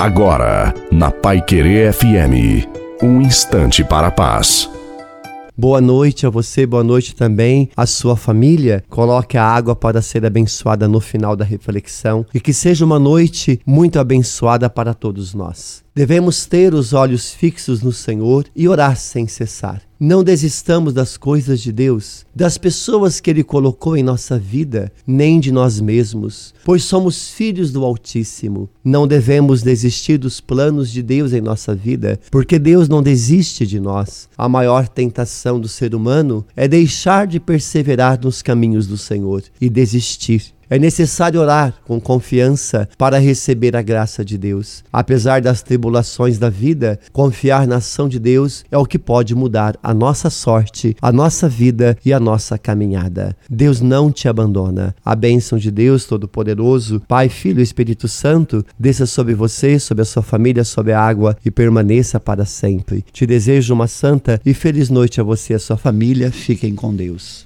Agora, na Pai Querer FM, um instante para a paz. Boa noite a você, boa noite também à sua família. Coloque a água para ser abençoada no final da reflexão e que seja uma noite muito abençoada para todos nós. Devemos ter os olhos fixos no Senhor e orar sem cessar. Não desistamos das coisas de Deus, das pessoas que Ele colocou em nossa vida, nem de nós mesmos, pois somos filhos do Altíssimo. Não devemos desistir dos planos de Deus em nossa vida, porque Deus não desiste de nós. A maior tentação do ser humano é deixar de perseverar nos caminhos do Senhor e desistir. É necessário orar com confiança para receber a graça de Deus. Apesar das tribulações da vida, confiar na ação de Deus é o que pode mudar a nossa sorte, a nossa vida e a nossa caminhada. Deus não te abandona. A bênção de Deus Todo-Poderoso, Pai, Filho e Espírito Santo, desça sobre você, sobre a sua família, sobre a água e permaneça para sempre. Te desejo uma santa e feliz noite a você e a sua família. Fiquem com Deus.